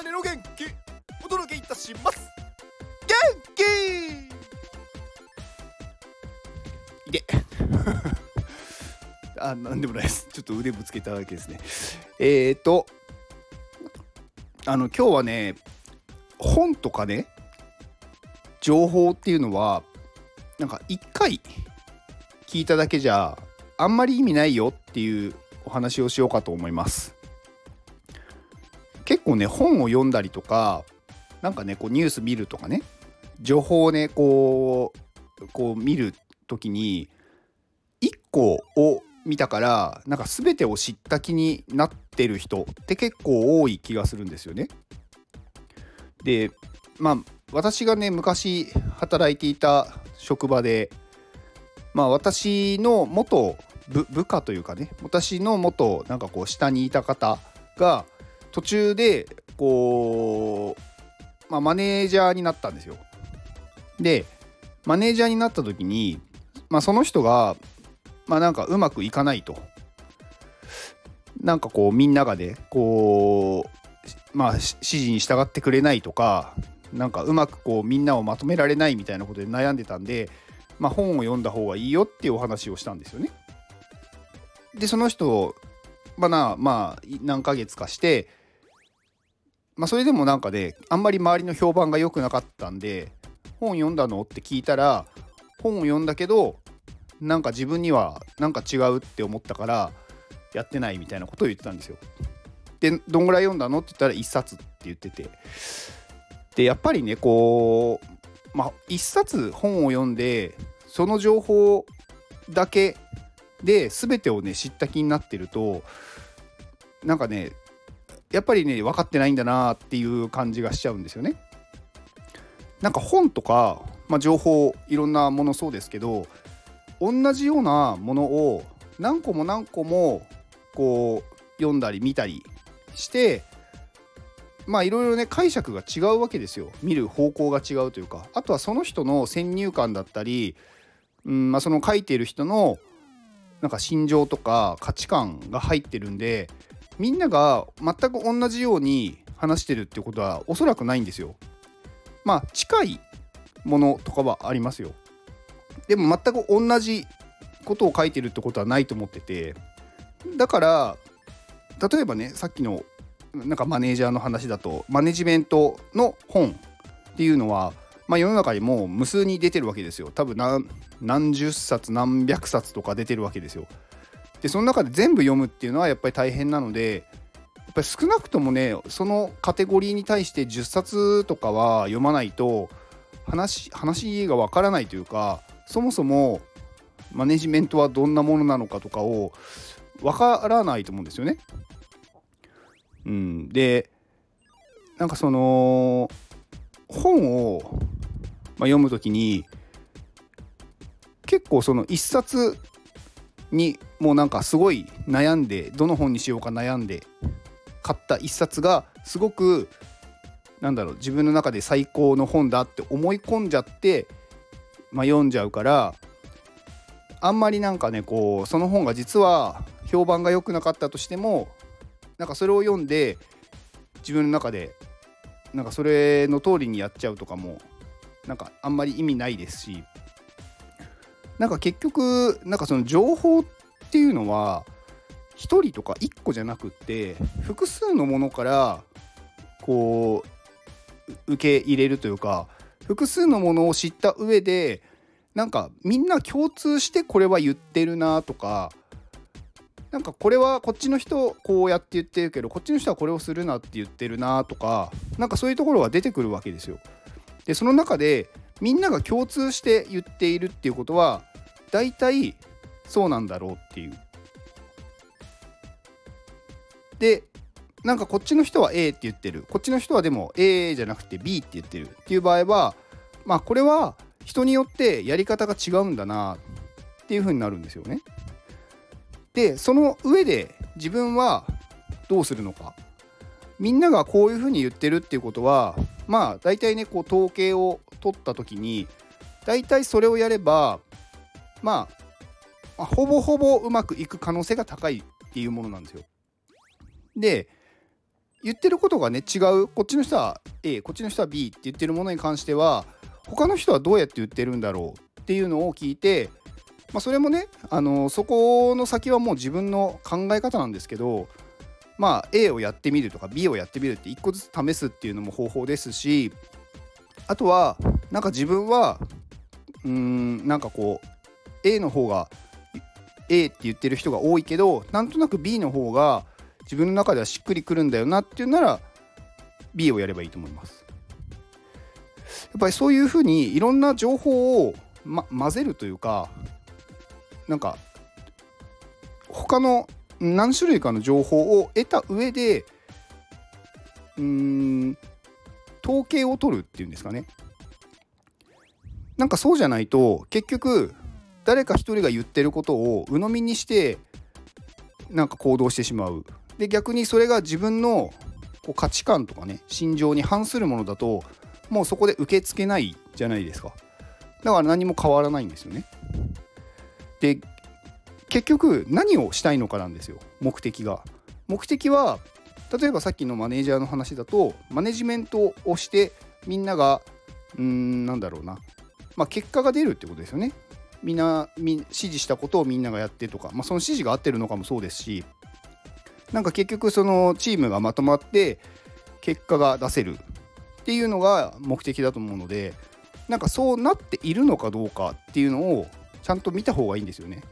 鋼の元気お届けいたします。元気！いで あなんでもないです。ちょっと腕ぶつけただけですね。えーとあの今日はね本とかね情報っていうのはなんか一回聞いただけじゃあんまり意味ないよっていうお話をしようかと思います。結構ね本を読んだりとかなんかねこうニュース見るとかね情報をねこうこう見る時に1個を見たからなんか全てを知った気になってる人って結構多い気がするんですよね。でまあ私がね昔働いていた職場でまあ私の元部下というかね私の元なんかこう下にいた方が途中でこう、まあ、マネージャーになったんですよ。でマネージャーになった時に、まあ、その人がまあなんかうまくいかないと。なんかこうみんながねこうまあ指示に従ってくれないとかなんかうまくこうみんなをまとめられないみたいなことで悩んでたんで、まあ、本を読んだ方がいいよっていうお話をしたんですよね。でその人まあなまあ何ヶ月かしてまあそれでもなんかで、あんまり周りの評判が良くなかったんで本読んだの？って聞いたら本を読んだけどなんか自分にはなんか違うって思ったからやってないみたいなことを言ってたんですよ。でどんぐらい読んだの？って言ったら1冊って言ってて。でやっぱりねこうまあ1冊本を読んでその情報だけで全てをね知った気になってるとなんかねやっぱりね分かってないんだなっていう感じがしちゃうんですよね。なんか本とか、まあ、情報いろんなものそうですけど同じようなものを何個も何個もこう読んだり見たりしてまあいろいろね解釈が違うわけですよ見る方向が違うというかあとはその人の先入観だったり、うんまあ、その書いている人のなんか心情とか価値観が入ってるんでみんなが全く同じように話してるってことはおそらくないんですよ。まあ近いものとかはありますよ。でも全く同じことを書いてるってことはないと思っててだから例えばねさっきのなんかマネージャーの話だとマネジメントの本っていうのは、まあ、世の中にもう無数に出てるわけですよ多分何十冊何百冊とか出てるわけですよでその中で全部読むっていうのはやっぱり大変なのでやっぱり少なくともねそのカテゴリーに対して10冊とかは読まないと話話がわからないというかそもそもマネジメントはどんなものなのかとかをわからないと思うんですよね。うん、でなんかその本を、まあ、読む時に結構その一冊にもうなんかすごい悩んでどの本にしようか悩んで買った一冊がすごくなんだろう自分の中で最高の本だって思い込んじゃって、まあ、読んじゃうからあんまりなんかねこうその本が実は評判が良くなかったとしてもなんかそれを読んで自分の中でなんかそれの通りにやっちゃうとかもなんかあんまり意味ないですしなんか結局なんかその情報っていうのは1人とか1個じゃなくって複数のものからこう受け入れるというか複数のものを知った上でなんかみんな共通してこれは言ってるなとかなんかこれはこっちの人こうやって言ってるけどこっちの人はこれをするなって言ってるなとかなんかそういうところが出てくるわけですよ。でその中でみんなが共通して言っているっていうことは大体そうなんだろうっていう。でなんかこっちの人は A って言ってるこっちの人はでも A じゃなくて B って言ってるっていう場合はまあこれは人によってやり方が違うんだなっていう風になるんですよね。でその上で自分はどうするのかみんながこういうふうに言ってるっていうことはまあ大体ねこう統計を取った時に大体それをやればまあほぼほぼうまくいく可能性が高いっていうものなんですよ。で言ってることがね違うこっちの人は A こっちの人は B って言ってるものに関しては他の人はどうやって言ってるんだろうっていうのを聞いて、まあ、それもねあのそこの先はもう自分の考え方なんですけどまあ A をやってみるとか B をやってみるって1個ずつ試すっていうのも方法ですしあとはなんか自分はうーんなんかこう A の方が A って言ってる人が多いけどなんとなく B の方が自分の中ではしっくりくるんだよなっていうなら B をやればいいと思います。やっぱりそういうふうにいろんな情報を、ま、混ぜるというかなんか他の何種類かの情報を得た上でうーん統計を取るっていうんですかねなんかそうじゃないと結局誰か一人が言ってることを鵜呑みにしてなんか行動してしまう。で逆にそれが自分のこう価値観とかね心情に反するものだともうそこで受け付けないじゃないですか。だから何も変わらないんですよね。で結局何をしたいのかなんですよ目的が。目的は例えばさっきのマネージャーの話だとマネジメントをしてみんながうーんなんだろうな。まあ結果が出るってことですよね。みんな指示したことをみんながやってとか、まあ、その指示が合ってるのかもそうですしなんか結局そのチームがまとまって結果が出せるっていうのが目的だと思うのでなんかそうなっているのかどうかっていうのをちゃんと見た方がいいんですよね。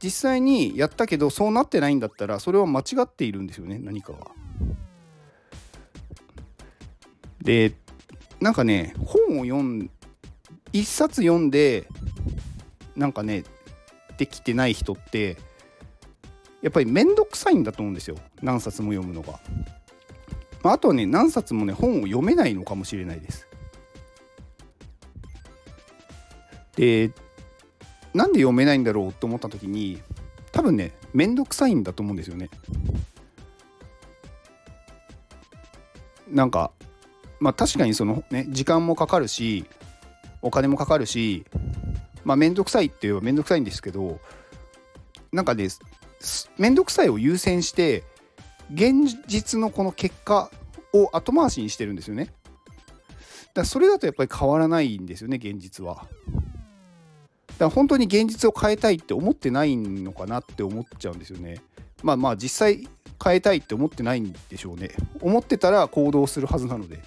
実際にやったけどそうなってないんだったらそれは間違っているんですよね何かが。でなんかね本を読ん一冊読んでなんかねできてない人ってやっぱり面倒くさいんだと思うんですよ何冊も読むのが。まあ、あとはね何冊もね本を読めないのかもしれないです。でなんで読めないんだろうと思った時に多分ね面倒くさいんだと思うんですよね。なんかまあ確かにそのね時間もかかるしお金もかかるしまあ面倒くさいって言えば面倒くさいんですけどなんかね面倒くさいを優先して現実のこの結果を後回しにしてるんですよね。だからそれだとやっぱり変わらないんですよね現実は。だから本当に現実を変えたいって思ってないのかなって思っちゃうんですよね。まあまあ実際変えたいって思ってないんでしょうね。思ってたら行動するはずなので。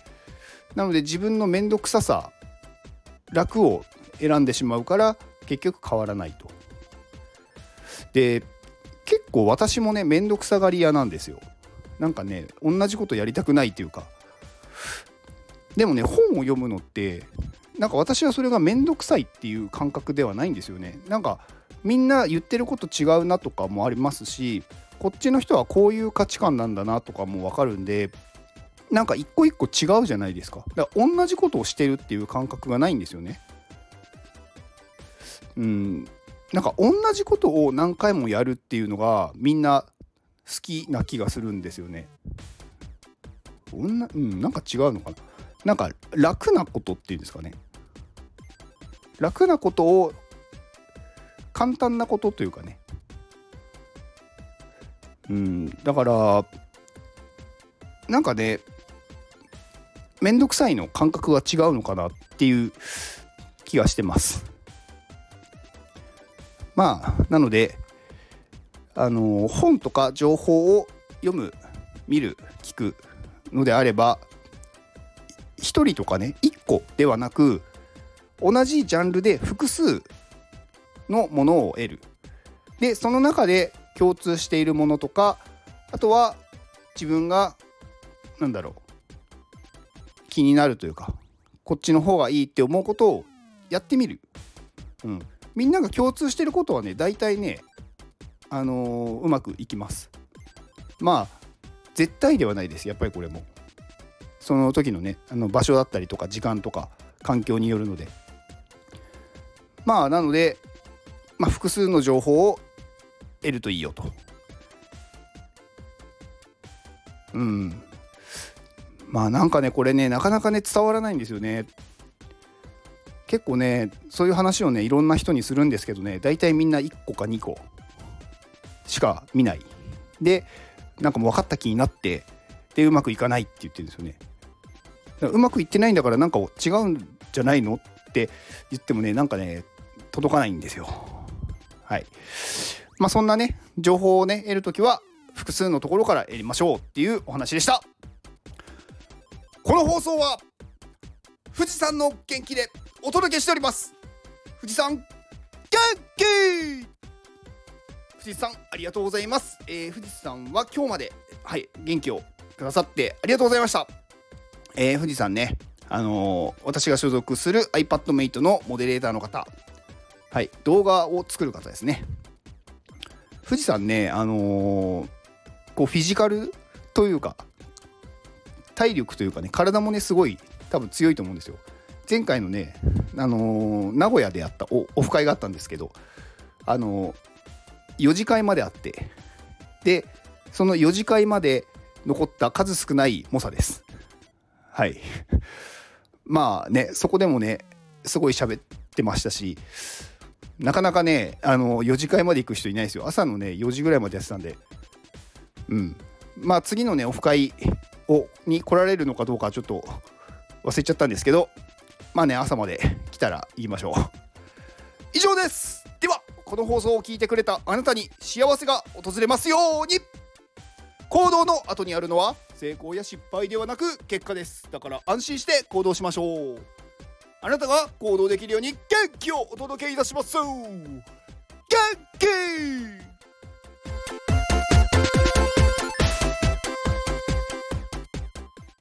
なので自分の面倒くささ楽を選んでしまうから結局変わらないと。で結構私もね面倒くさがり屋なんですよ。なんかね同じことやりたくないっていうかでもね本を読むのってなんか私はそれが面倒くさいっていう感覚ではないんですよね。なんかみんな言ってること違うなとかもありますしこっちの人はこういう価値観なんだなとかも分かるんでなんか一個一個違うじゃないですか。だから同じことをしてるっていう感覚がないんですよね。うん、なんか同じことを何回もやるっていうのがみんな好きな気がするんですよね。うん、なんか違うのかな。なんか楽なことっていうんですかね。楽なことを簡単なことというかね。うん、だからなんかね面倒くさいの感覚が違うのかなっていう気がしてます。まあなのであの本とか情報を読む見る聞くのであれば1人とかね1個ではなく同じジャンルで複数のものを得る。でその中で共通しているものとかあとは自分が何だろう気になるというかこっちの方がいいって思うことをやってみる、うん、みんなが共通してることはね大体ねあのー、うまくいきます。まあ絶対ではないです。やっぱりこれも。その時のねあの場所だったりとか時間とか環境によるので。まあなので、まあ、複数の情報を得るといいよと。うん。まあなんかねこれねなかなかね伝わらないんですよね。結構ねそういう話をねいろんな人にするんですけどね大体みんな1個か2個しか見ない。でなんかもう分かった気になってでうまくいかないって言ってるんですよね。うまくいってないんだからなんか違うんじゃないのって言ってもねなんかね届かないんですよ。はい。まあそんなね情報をね得るときは複数のところからやりましょうっていうお話でした。この放送は富士山の元気でお届けしております。富士山元気！富士山ありがとうございます、えー、富士山は今日まではい元気をくださってありがとうございました、えー、富士山ねあのー、私が所属する iPadMate のモデレーターの方はい動画を作る方ですね。富士山ねあのこうフィジカルというか体力というかね体もねすごい多分強いと思うんですよ。前回のね、あのー、名古屋でやったオフ会があったんですけど、あのー、4次会まであってでその4次会まで残った数少ない猛者です。はい。まあねそこでもねすごい喋ってましたしなかなかねあの4次会まで行く人いないですよ。朝のね4時ぐらいまでやってたんで。うん。まあ次のねオフ会をに来られるのかどうかちょっと忘れちゃったんですけどまあね朝まで来たら言いましょう。以上です。ではこの放送を聞いてくれたあなたに幸せが訪れますように。行動の後にあるのは成功や失敗ではなく結果です。だから安心して行動しましょう。あなたが行動できるように元気をお届けいたします。元気!